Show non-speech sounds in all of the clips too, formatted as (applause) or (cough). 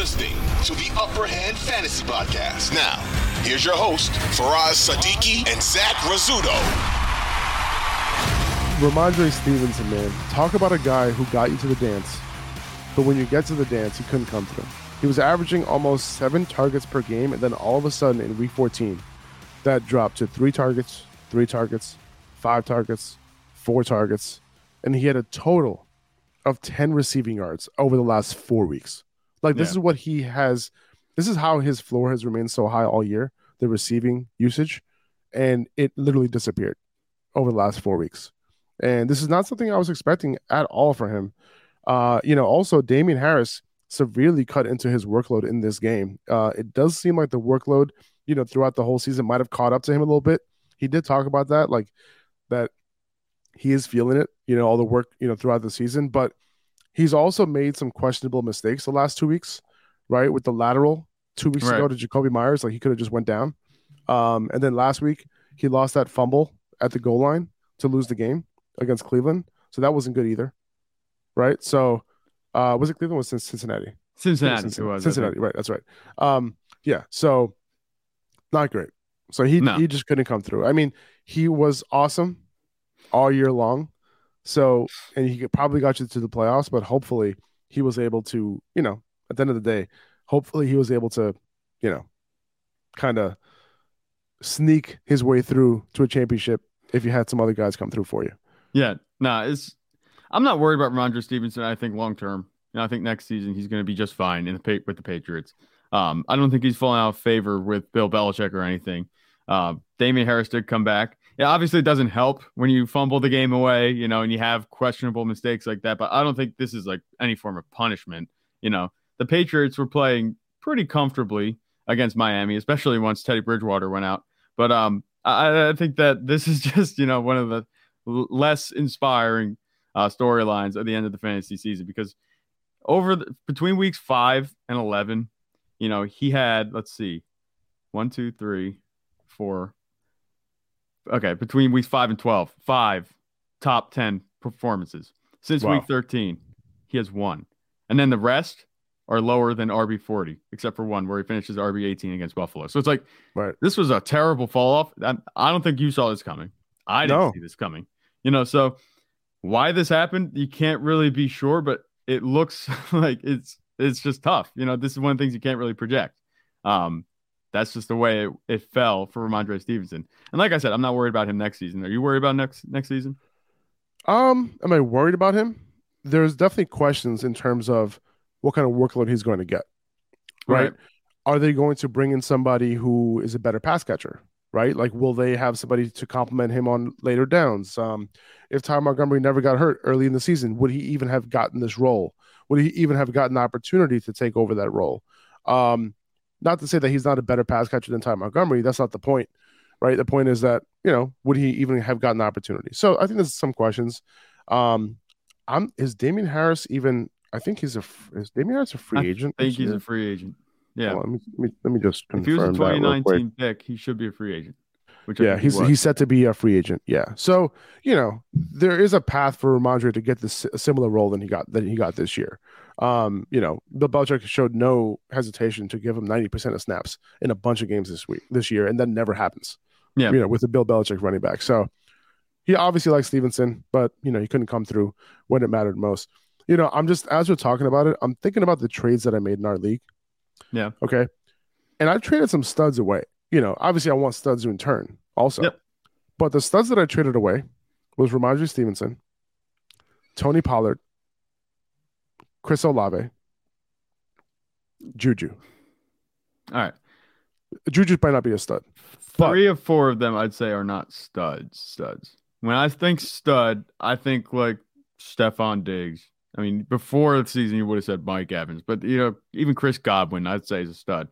listening to the Upper Hand Fantasy Podcast. Now, here's your host, Faraz Sadiki and Zach Rizzuto. Rhamondre Stevenson, man, talk about a guy who got you to the dance, but when you get to the dance, he couldn't come through. He was averaging almost seven targets per game, and then all of a sudden in week 14, that dropped to three targets, three targets, five targets, four targets, and he had a total of 10 receiving yards over the last four weeks. Like, this Yeah. is what he has, this is how his floor has remained so high all year, the receiving usage, and it literally disappeared over the last four weeks. And this is not something I was expecting at all for him. Uh, you know, also Damien Harris severely cut into his workload in this game. Uh, it does seem like the workload, you know, throughout the whole season might have caught up to him a little bit. He did talk about that, like that he is feeling it, you know, all the work, you know, throughout the season. But he's also made some questionable mistakes the last two weeks, right? With the lateral two weeks Right. ago to Jakobi Meyers, like he could have just went down. Um, and then last week he lost that fumble at the goal line to lose the game against Cleveland. So that wasn't good either. Right. So uh was it Cleveland was it Cincinnati? Cincinnati, Cincinnati, was, Cincinnati, right? That's right. Um, yeah. So not great. So he No. he just couldn't come through. I mean, he was awesome all year long. So and he probably got you to the playoffs, but hopefully he was able to, you know, at the end of the day, hopefully he was able to, you know, kind of sneak his way through to a championship if you had some other guys come through for you. Yeah, no, it's. I'm not worried about Rhamondre Stevenson. I think long term, you know, I think next season he's going to be just fine in the with the Patriots. Um, I don't think he's falling out of favor with Bill Belichick or anything. Uh, Damien Harris did come back. Yeah, obviously it doesn't help when you fumble the game away, you know, and you have questionable mistakes like that. But I don't think this is like any form of punishment. You know, the Patriots were playing pretty comfortably against Miami, especially once Teddy Bridgewater went out. But um, I, I think that this is (laughs) just you know one of the less inspiring uh, storylines at the end of the fantasy season because over the, between weeks five and eleven, you know he had let's see, one, two, three, four. Okay, between weeks five and twelve, five top ten performances since Wow. week thirteen. He has one, and then the rest are lower than RB forty, except for one where he finishes RB eighteen against Buffalo. So it's like Right. this was a terrible fall off. I, I don't think you saw this coming. I didn't No. see this coming. You know, so why this happened, you can't really be sure, but it looks (laughs) like it's it's just tough. You know, this is one of the things you can't really project. Um, that's just the way it, it fell for Rhamondre Stevenson. And like I said, I'm not worried about him next season. Are you worried about next next season? Um, am I worried about him? There's definitely questions in terms of what kind of workload he's going to get. Right? Right. Are they going to bring in somebody who is a better pass catcher? Right? Like, will they have somebody to complement him on later downs? Um, if Ty Montgomery never got hurt early in the season, would he even have gotten this role? Would he even have gotten the opportunity to take over that role? Um, not to say that he's not a better pass catcher than Ty Montgomery. That's not the point, right? The point is that you know, would he even have gotten the opportunity? So I think there's some questions. Um, I'm is Damien Harris even? I think he's a is Damien Harris a free I agent? I think he's a free agent. Yeah. On, let, me, let me let me just if he was a confirm that real quick. 2019 pick, he should be a free agent. Which Yeah, he he's he's set to be a free agent. Yeah, so you know there is a path for Rhamondre to get this a similar role than he got that he got this year. Um, you know, Bill Belichick showed no hesitation to give him ninety percent of snaps in a bunch of games this week this year, and that never happens. Yeah. you know, with the Bill Belichick running back. So he obviously likes Stevenson, but you know he couldn't come through when it mattered most. You know, I'm just as we're talking about it, I'm thinking about the trades that I made in our league. Yeah. Okay. And I traded some studs away. You know, obviously I want studs to in turn also. Yep. But the studs that I traded away was Rhamondre Stevenson, Tony Pollard, Chris Olave, Juju. All right. Juju might not be a stud. But- Three of four of them I'd say are not studs. Studs. When I think stud, I think like Stefon Diggs. I mean, before the season, you would have said Mike Evans, but you know, even Chris Godwin, I'd say is a stud.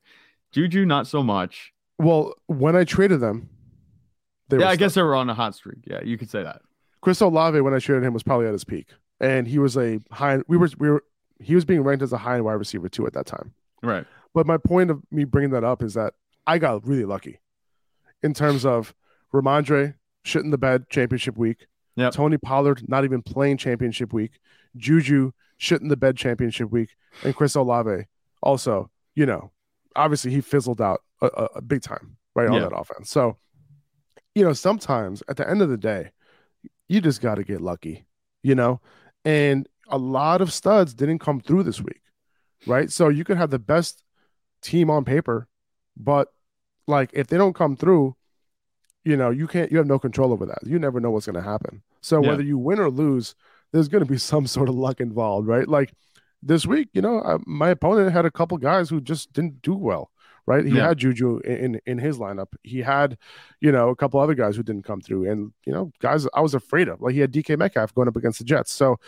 Juju, not so much. Well, when I traded them, they yeah, I guess they were on a hot streak. Yeah, you could say that. Chris Olave, when I traded him, was probably at his peak. And he was a high we were we were he was being ranked as a high end wide receiver too at that time. Right. But my point of me bringing that up is that I got really lucky in terms of Rhamondre shit in the bed championship week. Yep. Tony Pollard not even playing championship week. Juju shit in the bed championship week. And Chris Olave also, you know, obviously he fizzled out a, a, a big time, right, on Yeah. that offense. So, you know, sometimes at the end of the day, you just got to get lucky, you know, and a lot of studs didn't come through this week, right? So you could have the best team on paper, but like if they don't come through, you know, you can't, you have no control over that. You never know what's going to happen. So Yeah. whether you win or lose, there's going to be (laughs) some sort of luck involved, right? Like this week, you know, uh, my opponent had a couple guys who just didn't do well, right? He Yeah. had Juju in, in in his lineup. He had, you know, a couple other guys who didn't come through, and you know, guys I was afraid of. Like he had DK Metcalf going up against the Jets, so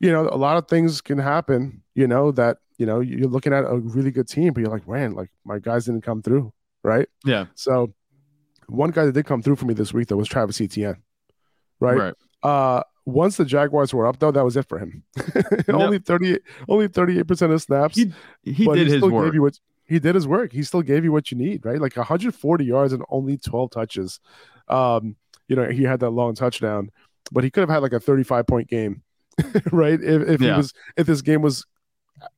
you know, a lot of things can happen. You know that you know you're looking at a really good team, but you're like, man, like my guys didn't come through, right? Yeah. So one guy that did come through for me this week though was Travis Etienne, right? Right. Uh, once the Jaguars were up, though, that was it for him. (laughs) only thirty, only thirty-eight percent of snaps. He he but did his still work. What, he did his work. He still gave you what you need, right? Like 140 yards and only 12 touches. Um, you know, he had that long touchdown, but he could have had like a 35 point game, (laughs) right? If, if Yeah. he was, if this game was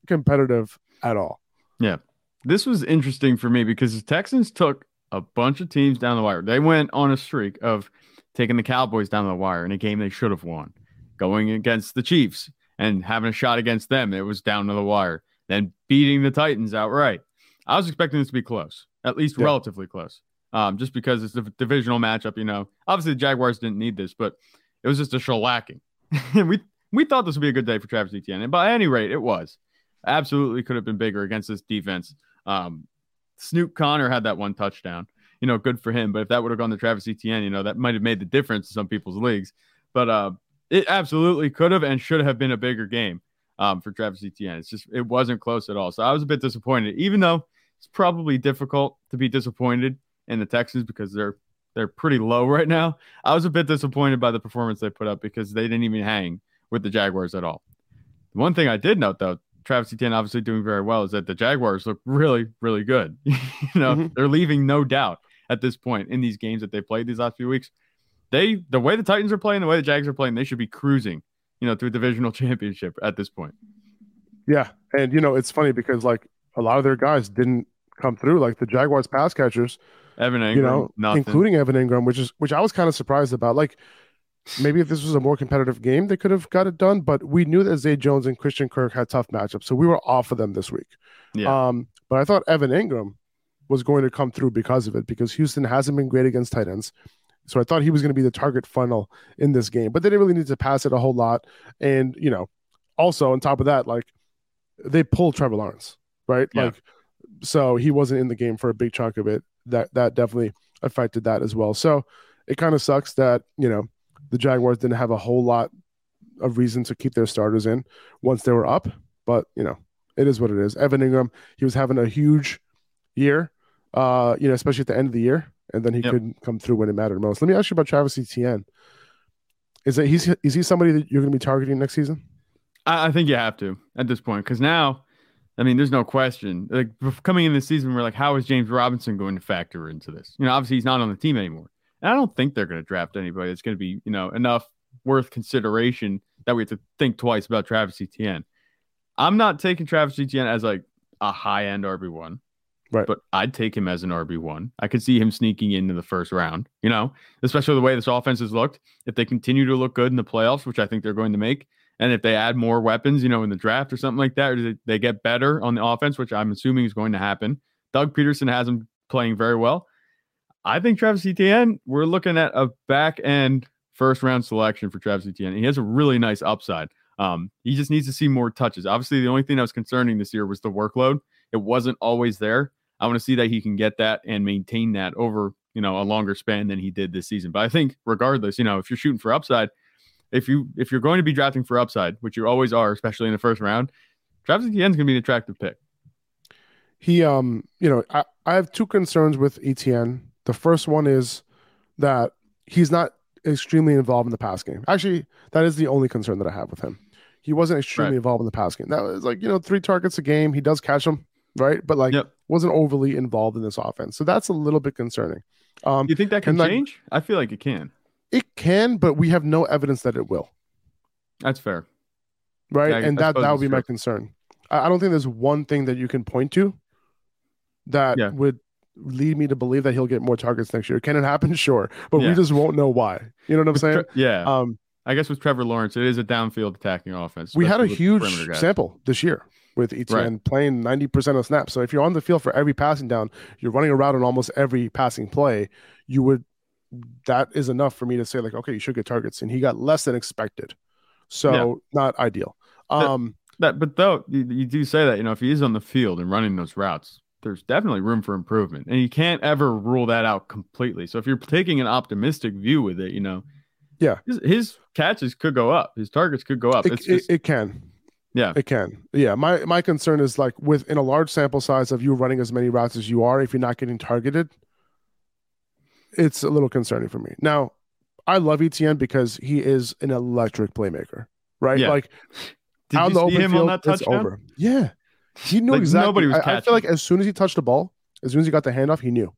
competitive at all. Yeah. This was interesting for me because the Texans took a bunch of teams down the wire. They went on a streak of taking the Cowboys down the wire in a game they should have won, going against the Chiefs and having a shot against them. It was down to the wire, then beating the Titans outright. I was expecting this to be close, at least Yeah. relatively close, um, just because it's a divisional matchup. You know, obviously the Jaguars didn't need this, but it was just a shellacking. (laughs) we we thought this would be a good day for Travis Etienne, and by any rate, it was. Absolutely could have been bigger against this defense. Um, Snoop Conner had that one touchdown. You know, good for him. But if that would have gone to Travis Etienne, you know, that might have made the difference in some people's leagues. But uh, it absolutely could have and should have been a bigger game um, for Travis Etienne. It's just it wasn't close at all. So I was a bit disappointed, even though it's probably difficult to be disappointed in the Texans because they're they're pretty low right now. I was a bit disappointed by the performance they put up because they didn't even hang with the Jaguars at all. The one thing I did note though, Travis Etienne obviously doing very well, is that the Jaguars look really, really good. (laughs) you know, Mhm. they're leaving no doubt at this point in these games that they played these last few weeks. They the way the Titans are playing, the way the Jags are playing, they should be cruising, you know, to a divisional (laughs) championship at this point. Yeah. And, you know, it's funny because like a lot of their guys didn't come through. Like the Jaguars pass catchers, Evan Engram, you know, nothing. including Evan Engram, which is which I was kind of surprised about. Like maybe if this was a more competitive game, they could have got it done. But we knew that Zay Jones and Christian Kirk had tough matchups, so we were off of them this week. yeah, Um, but I thought Evan Engram was going to come through because of it, because Houston hasn't been great against tight ends. So I thought he was going to be the target funnel in this game, but they didn't really need to pass it a whole lot. And you know, also on top of that, like they pulled Trevor Lawrence, right? Yeah. Like, so he wasn't in the game for a big chunk of it. That that definitely affected that as well. So it kind of sucks that you know the Jaguars didn't have a whole lot of reason to keep their starters in once they were up. But you know, it is what it is. Evan Engram, he was having a huge year, uh, you know, especially at the end of the year, and then he Yep. couldn't come through when it mattered most. Let me ask you about Travis Etienne. Is that he's is he somebody that you're going to be targeting next season? I, I think you have to at this point because now, I mean, there's no question. Like coming in this season, we're like, how is James Robinson going to factor into this? You know, obviously he's not on the team anymore, and I don't think they're going to draft anybody that's going to be, you know, enough worth consideration that we have to think twice about Travis Etienne. I'm not taking Travis Etienne as like a high end RB one, Right. But I'd take him as an RB one. I could see him sneaking into the first round. You know, especially the way this offense has looked. If they continue to look good in the playoffs, which I think they're going to make, and if they add more weapons, you know, in the draft or something like that, or they- they get better on the offense, which I'm assuming is going to happen. Doug Pederson has him playing very well. I think Travis Etienne, we're looking at a back end first round selection for Travis Etienne. He has a really nice upside. Um, he just needs to see more touches. Obviously, the only thing that was concerning this year was the workload. It wasn't always there. I want to see that he can get that and maintain that over, you know, a longer span than he did this season. But I think regardless, you know, if you're shooting for upside, if you if you're going to be drafting for upside, which you always are, especially in the first round, Travis Etienne's going to be an attractive pick. He, um, you know, I, I have two concerns with Etienne. The first one is that he's not extremely involved in the pass game. Actually, that is the only concern that I have with him. He wasn't extremely Right. involved in the pass game. That was like, you know, three targets a game. He does catch them, right? But like, Yep. wasn't overly involved in this offense. So that's a little bit concerning. Um, Do you think that can and, like- change? I feel like it can. it can, but we have no evidence that it will, That's fair. right? Yeah, and I that that would be my concern. I I don't think there's one thing that you can point to that Yeah. would lead me to believe that he'll get more targets next year. Can it happen? (laughs) Sure, but we just won't know why. You know what I'm saying? Yeah, Um, I guess with Trevor Lawrence, it is a downfield attacking offense. we had a especially with perimeter huge sample this year with Etienne Right. playing 90% of snaps. So if you're on the field for every passing down, you're running around on almost every passing play, you would that is enough for me to say like, okay, you should get targets. And he got less than expected. So Yeah. not ideal. Um That, but though you, you do say that, you know, if he is on the field and running those routes, there's definitely room for improvement, and you can't ever rule that out completely. So if you're taking an optimistic view with it, you know, Yeah. his, his catches could go up, his targets could go up. it, it's it, just, it can. yeah, It can. Yeah. My my concern is like within a large sample size of you running as many routes as you are, if you're not getting targeted, it's a little concerning for me. Now, I love Etienne because he is an electric playmaker, right? Yeah. Like did out you the see open him field, on that touchdown? over. Yeah. He knew Like, exactly. nobody was I, I feel like as soon as he touched the ball, as soon as he got the handoff, he knew.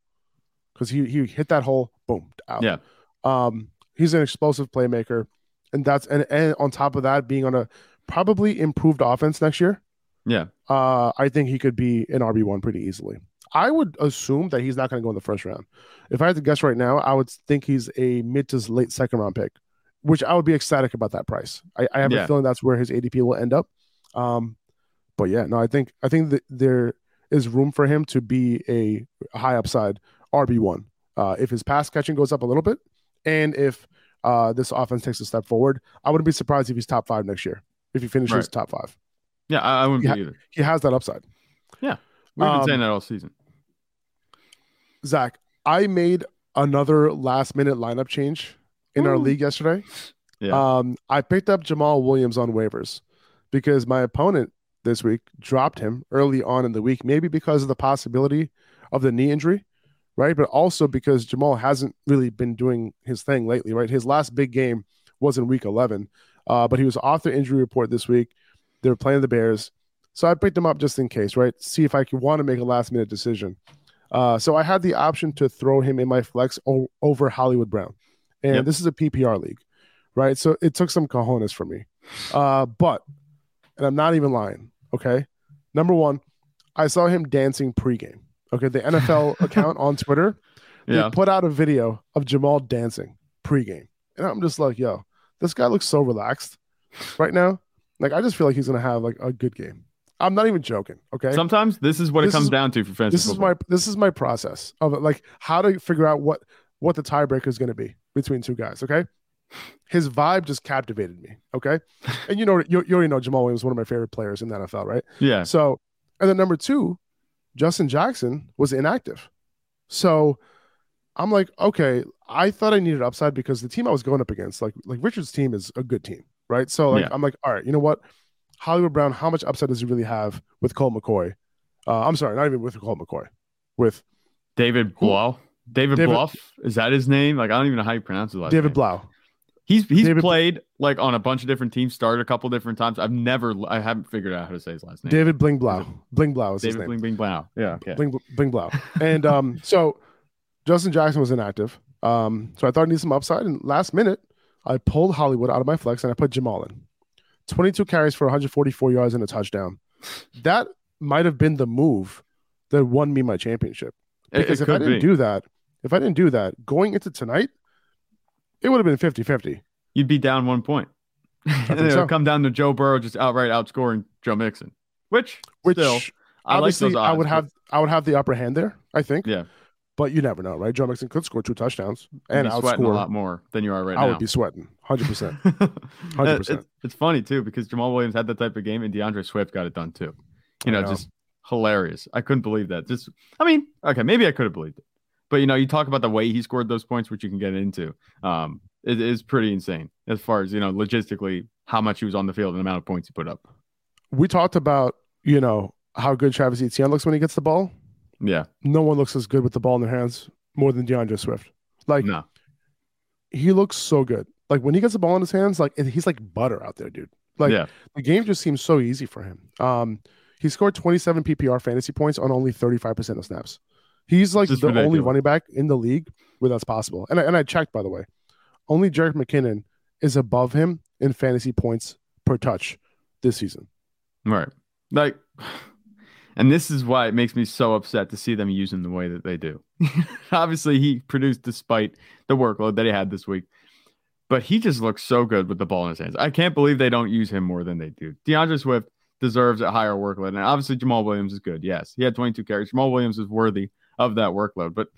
Because he he hit that hole, boom, out. Yeah. Um, he's an explosive playmaker. And that's and, and on top of that, being on a probably improved offense next year, Yeah, uh, I think he could be an RB one pretty easily. I would assume that he's not going to go in the first round. If I had to guess right now, I would think he's a mid to late second round pick, which I would be ecstatic about that price. I, I have Yeah. a feeling that's where his ADP will end up. Um, but yeah, no, I think I think that there is room for him to be a high upside RB one. Uh, if his pass catching goes up a little bit, and if uh, this offense takes a step forward, I wouldn't be surprised if he's top five next year. If he finishes Right. top five, yeah, I, I wouldn't Yeah. be either. he has that upside. Yeah, we've been Um, saying that all season. Zach, I made another last minute lineup change in our league yesterday. Yeah. Um, I picked up Jamaal Williams on waivers because my opponent this week dropped him early on in the week, maybe because of the possibility of the knee injury, right? But also because Jamaal hasn't really been doing his thing lately, right? His last big game was in week 11, uh, but he was off the injury report this week. They were playing the Bears. So I picked him up just in case, right? See if I could want to make a last minute decision. Uh, so I had the option to throw him in my flex o- over Hollywood Brown. And Yep. this is a PPR league, right? So it took some cojones for me. Uh, but, and I'm not even lying, okay? Number one, I saw him dancing pregame. Okay, the NFL (laughs) account on Twitter, they Yeah. put out a video of Jamaal dancing pregame. And I'm just like, yo, this guy looks so relaxed right now. Like, I just feel like he's gonna have like a good game. I'm not even joking. Okay. Sometimes this is what This it comes is- down to for fantasy this is my this is my process of like how to figure out what what the tiebreaker is going to be between two guys. Okay, his vibe just captivated me. Okay, (laughs) and you know you, you already know Jamaal Williams one of my favorite players in the NFL, right? yeah. So, and then number two, Justin Jackson was inactive. So I'm like, okay, I thought I needed upside because the team I was going up against, like like Richard's team is a good team, right? So like Yeah. I'm like, all right, you know what? Hollywood Brown, how much upside does he really have with Colt McCoy? Uh, I'm sorry, not even with Colt McCoy, with David Blau. David, David- Bluff is that his name? Like I don't even know how you pronounce it. David name. Blau. He's he's David- played like on a bunch of different teams, started a couple different times. I've never I haven't figured out how to say his last name. David Bling Blau. Bling Blau is his David name. Bling Bling Blau. Yeah. Okay. Bling, Bling Blau. And um, (laughs) so Justin Jackson was inactive. Um, so I thought I needed some upside. And last minute, I pulled Hollywood out of my flex and I put Jamaal in. 22 carries for 144 yards and a touchdown. That might have been the move that won me my championship. It- it Because if I didn't be. do that, if I didn't do that, going into tonight, it would have been 50 50. You'd be down one point. (laughs) and it'll so. come down to Joe Burrow just outright outscoring Joe Mixon. Which, Which still I like obviously those I odds, would but- have I would have the upper hand there, I think. Yeah. But you never know, right? Joe Mixon could score two touchdowns and sweating a lot more than you are right I now. I would be sweating 100%. 100%. (laughs) Uh, it's, it's funny too because Jamaal Williams had that type of game and D'Andre Swift got it done too. You know, know. just hilarious. I couldn't believe that. Just, I mean, okay, maybe I could have believed it, but you know, you talk about the way he scored those points, which you can get into. Um, it is pretty insane as far as you know, logistically, how much he was on the field and the amount of points he put up. we talked about, you know, how good Travis Etienne looks when he gets the ball. Yeah, No one looks as good with the ball in their hands more than D'Andre Swift. Like no, he looks so good. Like when he gets the ball in his hands, like he's like butter out there, dude. Like yeah, the game just seems so easy for him. Um, he scored 27 PPR fantasy points on only 35% of snaps. He's like the only running back in the league where that's possible. And I, and I checked by the way, only Jerick McKinnon is above him in fantasy points per touch this season. right. Like (sighs) and this is why it makes me so upset to see them using the way that they do. (laughs) Obviously, he produced despite the workload that he had this week, but he just looks so good with the ball in his hands. I can't believe they don't use him more than they do. D'Andre Swift deserves a higher workload, and obviously Jamaal Williams is good. Yes, he had 22 carries. Jamaal Williams is worthy of that workload, but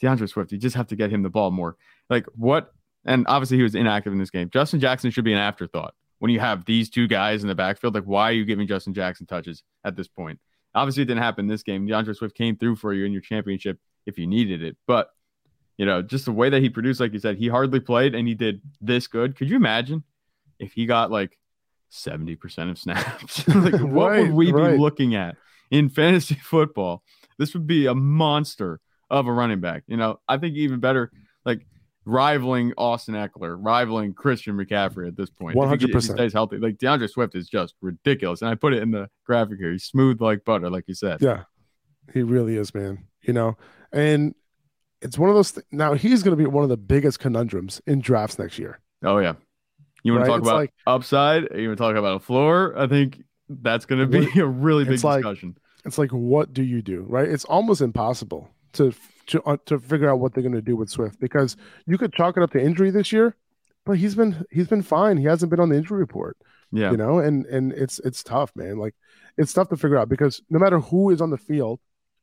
D'Andre Swift, you just have to get him the ball more. Like what? And obviously, he was inactive in this game. Justin Jackson should be an afterthought when you have these two guys in the backfield. Like, why are you giving Justin Jackson touches at this point? Obviously, it didn't happen this game. D'Andre Swift came through for you in your championship if you needed it. But, you know, just the way that he produced, like you said, he hardly played and he did this good. Could you imagine if he got like 70% of snaps? (laughs) like, what right, would we right. be looking at in fantasy football? This would be a monster of a running back. You know, I think even better, like rivaling Austin Ekeler, rivaling Christian McCaffrey at this point. One hundred percent stays healthy. Like D'Andre Swift is just ridiculous, and I put it in the graphic here. He's smooth like butter, like you said. Yeah, he really is, man. You know, and it's one of those. Th- now he's going to be one of the biggest conundrums in drafts next year. Oh yeah, you want right? to talk it's about like, upside? You want to talk about a floor? I think that's going to be (laughs) a really big discussion. Like, it's like, what do you do? Right? It's almost impossible to to uh, to figure out what they're going to do with Swift because you could chalk it up to injury this year, but he's been he's been fine. He hasn't been on the injury report. Yeah, you know, and and it's it's tough, man. Like it's tough to figure out because no matter who is on the field,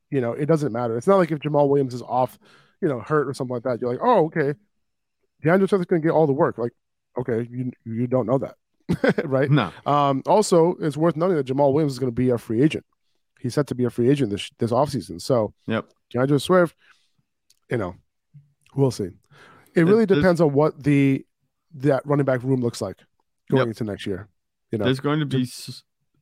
you know, it doesn't matter. It's not like if jamaal Williams is off, you know, hurt or something like that. You're like, oh, okay, D'Andre Swift is going to get all the work. Like, okay, you you don't know that, (laughs) right? No. Um. Also, it's worth noting that Jamaal Williams is going to be a free agent. He's set to be a free agent this this offseason. So, yep. D'Andre Swift, you know, we'll see. It really depends on what the that running back room looks like going yep. into next year. You know, there's going to be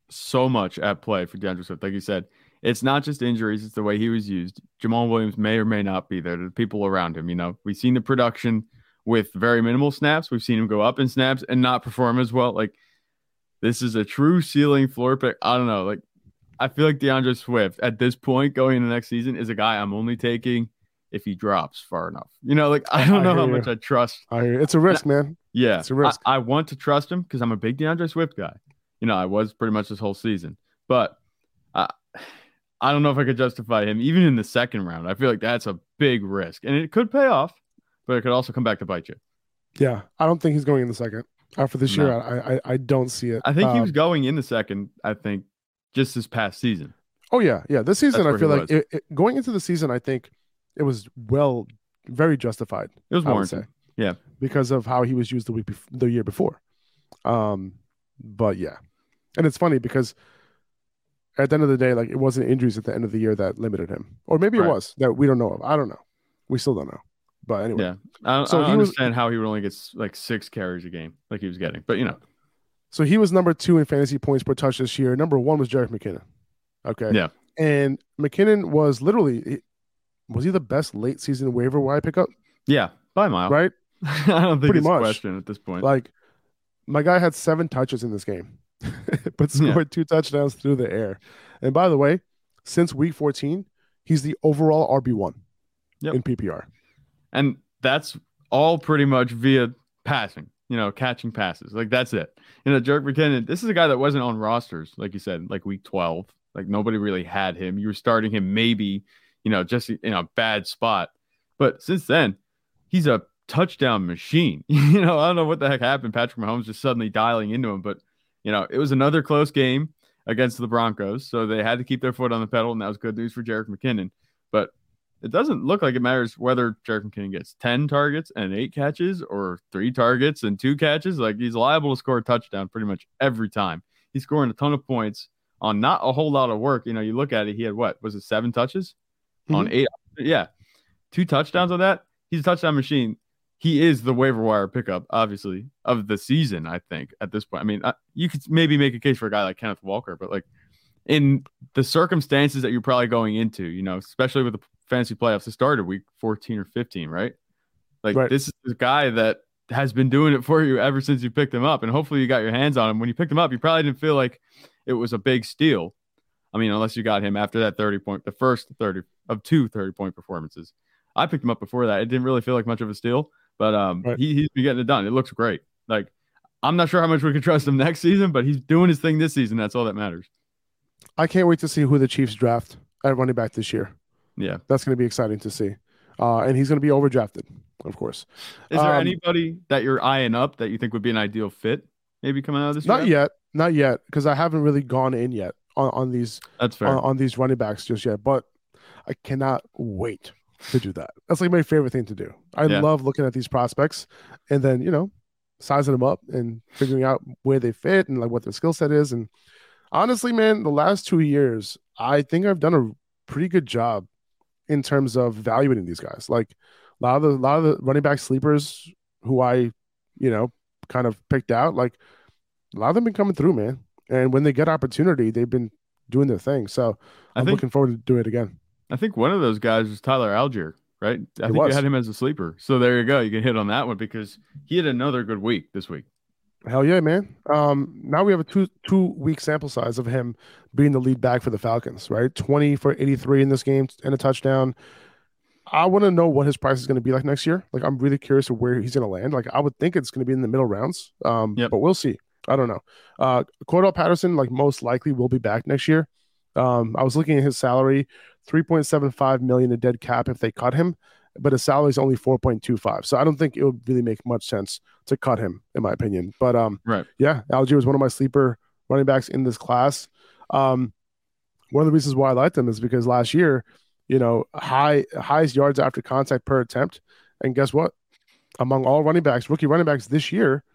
so much at play for D'Andre Swift. Like you said, it's not just injuries; it's the way he was used. Jamaal Williams may or may not be there. The people around him. You know, we've seen the production with very minimal snaps. We've seen him go up in snaps and not perform as well. Like this is a true ceiling floor pick. I don't know. Like I feel like D'Andre Swift at this point going into next season is a guy I'm only taking if he drops far enough. You know, like I don't know how you. much I trust. I it's a risk, man. Yeah, it's a risk. I, I want to trust him because I'm a big D'Andre Swift guy. You know, I was pretty much this whole season, but I, I don't know if I could justify him even in the second round. I feel like that's a big risk, and it could pay off, but it could also come back to bite you. Yeah, I don't think he's going in the second after this no. year. I, I I don't see it. I think um, he was going in the second. I think just this past season. Oh yeah, yeah. This season, I feel like it, it, going into the season, I think it was well, very justified. It was warranted. Yeah, because of how he was used the week bef- the year before. Um, but yeah, and it's funny because at the end of the day, like it wasn't injuries at the end of the year that limited him, or maybe right. it was that we don't know of. I don't know. We still don't know. But anyway, yeah. I so I don't understand was, how he would only get like six carries a game, like he was getting. But you know, so he was number two in fantasy points per touch this year. Number one was Jerick McKinnon. Okay. Yeah. And McKinnon was literally was he the best late season waiver wire pickup? Yeah, by mile. Right? (laughs) I don't think Pretty it's much. a question at this point. Like my guy had seven touches in this game, (laughs) but scored yeah. two touchdowns through the air. And by the way, since week 14, he's the overall RB1 yep. in PPR. And that's all pretty much via passing, you know, catching passes. Like that's it. You know, Jerick McKinnon, this is a guy that wasn't on rosters, like you said, like week 12. Like nobody really had him. You were starting him maybe you know, just in a bad spot. But since then, he's a touchdown machine. (laughs) you know, I don't know what the heck happened. Patrick Mahomes just suddenly dialing into him, but you know, it was another close game against the Broncos, so they had to keep their foot on the pedal, and that was good news for Jerick McKinnon. But it doesn't look like it matters whether Jerick McKinnon gets 10 targets and eight catches or three targets and two catches. Like he's liable to score a touchdown pretty much every time. He's scoring a ton of points on not a whole lot of work. You know, you look at it, he had what was it, seven touches? mm-hmm. on eight. Yeah, two touchdowns on that. He's a touchdown machine. He is the waiver wire pickup, obviously, of the season. I think at this point. I mean, you could maybe make a case for a guy like Kenneth Walker, but like in the circumstances that you're probably going into, you know, especially with the fantasy playoffs that started week 14 or 15, right? Like right. this is a guy that has been doing it for you ever since you picked him up, and hopefully you got your hands on him. When you picked him up, you probably didn't feel like it was a big steal. I mean, unless you got him after that 30 point, the first 30 of two 30 point performances. I picked him up before that. It didn't really feel like much of a steal, but um, right. he, he's been getting it done. It looks great. Like, I'm not sure how much we can trust him next season, but he's doing his thing this season. That's all that matters. I can't wait to see who the Chiefs draft at running back this year. Yeah. That's going to be exciting to see. Uh, and he's going to be overdrafted, of course. Is there Um, anybody that you're eyeing up that you think would be an ideal fit? Maybe coming out of this. Not draft? yet, not yet, because I haven't really gone in yet on, on these That's fair. on, on these running backs just yet. But I cannot wait to do that. That's like my favorite thing to do. I Yeah. love looking at these prospects and then you know sizing them up and figuring out where they fit and like what their skill set is. And honestly, man, the last two years, I think I've done a pretty good job in terms of evaluating these guys. Like a lot of the a lot of the running back sleepers who I, you know, kind of picked out, like a lot of them been coming through, man. And when they get opportunity, they've been doing their thing. So I'm think looking forward to doing it again. I think one of those guys was Tyler Allgeier, right? I think was. you had him as a sleeper. So there you go. You can hit on that one because he had another good week this week. Hell yeah, man. Um, now we have a two two week sample size of him being the lead back for the Falcons, right? 20 for 83 in this game and a touchdown. I want to know what his price is going to be like next year. Like, I'm really curious of where he's going to land. Like, I would think it's going to be in the middle rounds. Um, Yep. but we'll see. I don't know. Uh, Cordarrelle Patterson, like, most likely will be back next year. Um, I was looking at his salary, 3.75 million in dead cap if they cut him, but his salary is only 4.25. So I don't think it would really make much sense to cut him, in my opinion. But um, Right. yeah, Allgeier was one of my sleeper running backs in this class. Um, one of the reasons why I liked him is because last year, you know, high highest yards after contact per attempt, and guess what? Among all running backs, rookie running backs this year,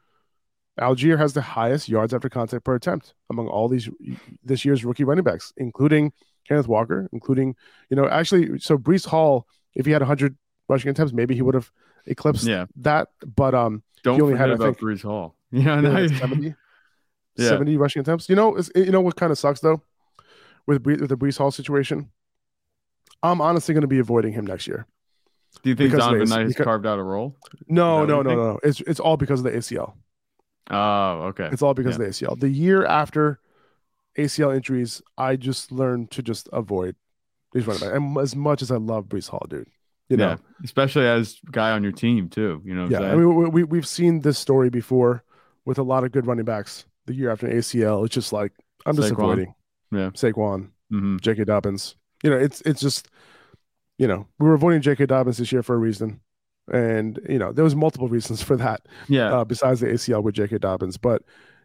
Allgeier has the highest yards after contact per attempt among all these this year's rookie running backs, including Kenneth Walker, including you know actually so Breece Hall, if he had 100 rushing attempts, maybe he would have eclipsed Yeah. that. But um, Don't He only had, I about think- Breece Hall. (laughs) Yeah, know. had 70, (laughs) Yeah. 70 rushing attempts. You know, it's, you know what kind of sucks though with with the Breece Hall situation. I'm honestly going to be avoiding him next year. Do you think because Zonovan Knight has because- carved out a role? No, no, no, no, no. It's it's all because of the ACL. Oh, okay. It's all because of the ACL. The year after ACL injuries, I just learned to just avoid these running backs. And as much as I love Breece Hall, dude, you know, yeah, especially as guy on your team too. You know, yeah. I mean, we, we we've seen this story before with a lot of good running backs. The year after an ACL, it's just like I'm just Saquon. avoiding. Yeah. Saquon, Mhm. J.K. Dobbins. You know, it's it's just, you know, we were avoiding J.K. Dobbins this year for a reason, and you know there was multiple reasons (laughs) for that. yeah, uh, besides the ACL with J.K. Dobbins. But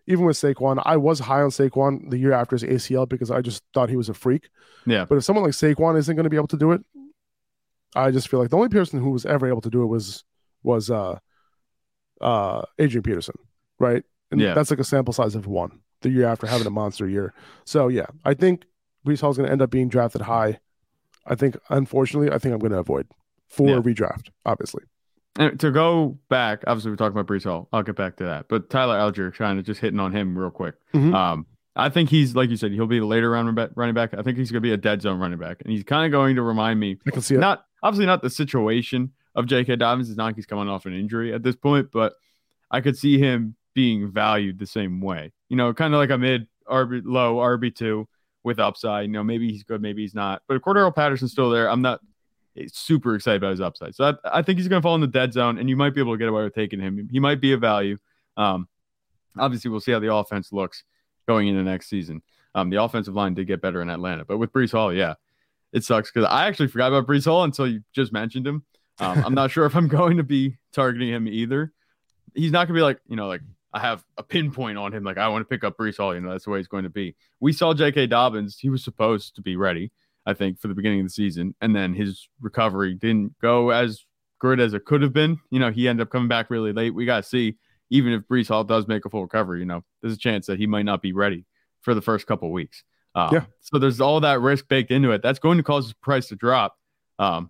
even with Saquon, I was high on Saquon the year after his ACL because I just thought he was a freak. yeah, But if someone like Saquon isn't going to be able to do it, I just feel like the only person who was ever able to do it was was uh, uh, Adrian Peterson, right? And Yeah. that's like a sample size of one the year after having a monster year. So yeah, I think Breece Hall's going to end up being drafted high. I think, unfortunately, I think I'm going to avoid for Yeah. redraft, obviously. And to go back, obviously we're talking about Breece Hall. I'll get back to that. But Tyler Allgeier, kind of just hitting on him real quick. Mhm. Um, I think he's like you said, he'll be a later round running back- running back. I think he's going to be a dead zone running back, and he's kind of going to remind me I can see it. not obviously not the situation of J.K. Dobbins. It's not like he's coming off an injury at this point, but I could see him being valued the same way. You know, kind of like a mid RB low RB two with upside. You know, maybe he's good, maybe he's not. But Cordarrelle Patterson's still there, I'm not super excited about his upside. So I, I think he's going to fall in the dead zone, and you might be able to get away with taking him. He might be a value. Um, obviously, we'll see how the offense looks going into next season. Um, the offensive line did get better in Atlanta, but with Breece Hall, yeah, it sucks because I actually forgot about Breece Hall until you just mentioned him. Um, I'm not sure if I'm (laughs) going to be targeting him either. He's not going to be like, you know, like I have a pinpoint on him. Like I want to pick up Breece Hall. You know, that's the way he's going to be. We saw J.K. Dobbins. He was supposed to be ready, I think, for the beginning of the season. And then his recovery didn't go as good as it could have been. You know, he ended up coming back really late. We got to see, even if Breece Hall does make a full recovery, you know, there's a chance that he might not be ready for the first couple weeks. Um, Yeah. So there's all that risk baked into it. That's going to cause his price to drop. Um,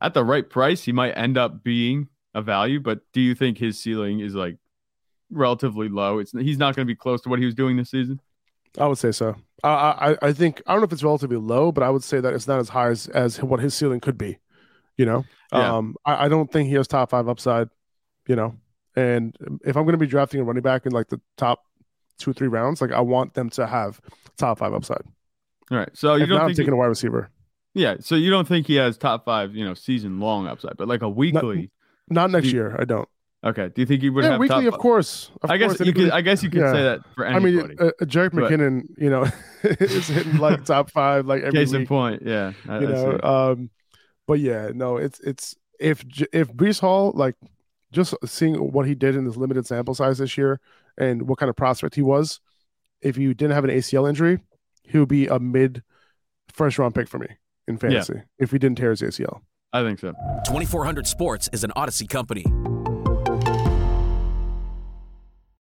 at the right price, he might end up being a value. But do you think his ceiling is like relatively low? It's he's not going to be close to what he was doing this season. I would say so. I, I I think I don't know if it's relatively low, but I would say that it's not as high as, as what his ceiling could be. You know, Yeah. um, I, I don't think he has top five upside. You know, and if I'm going to be drafting a running back in like the top two three rounds, like I want them to have top five upside. All right. So you if not, don't I'm think taking a wide receiver. yeah. So you don't think he has top five, you know, season long upside, but like a weekly. Not next You- year. I don't. Okay. Do you think he would yeah, have weekly, of course. Of I guess course, you anybody- could. I guess you could yeah. say that for I mean, uh, uh, Jerick McKinnon, you know, (laughs) is hitting like top five like every Case in point. Yeah. I, you I know, um, but yeah, no, it's it's if if Breece Hall like just seeing what he did in this limited sample size this year and what kind of prospect he was, if you didn't have an ACL injury, he would be a mid first round pick for me in fantasy if he didn't tear his ACL. I think so. 2400 Sports is an Audacy company.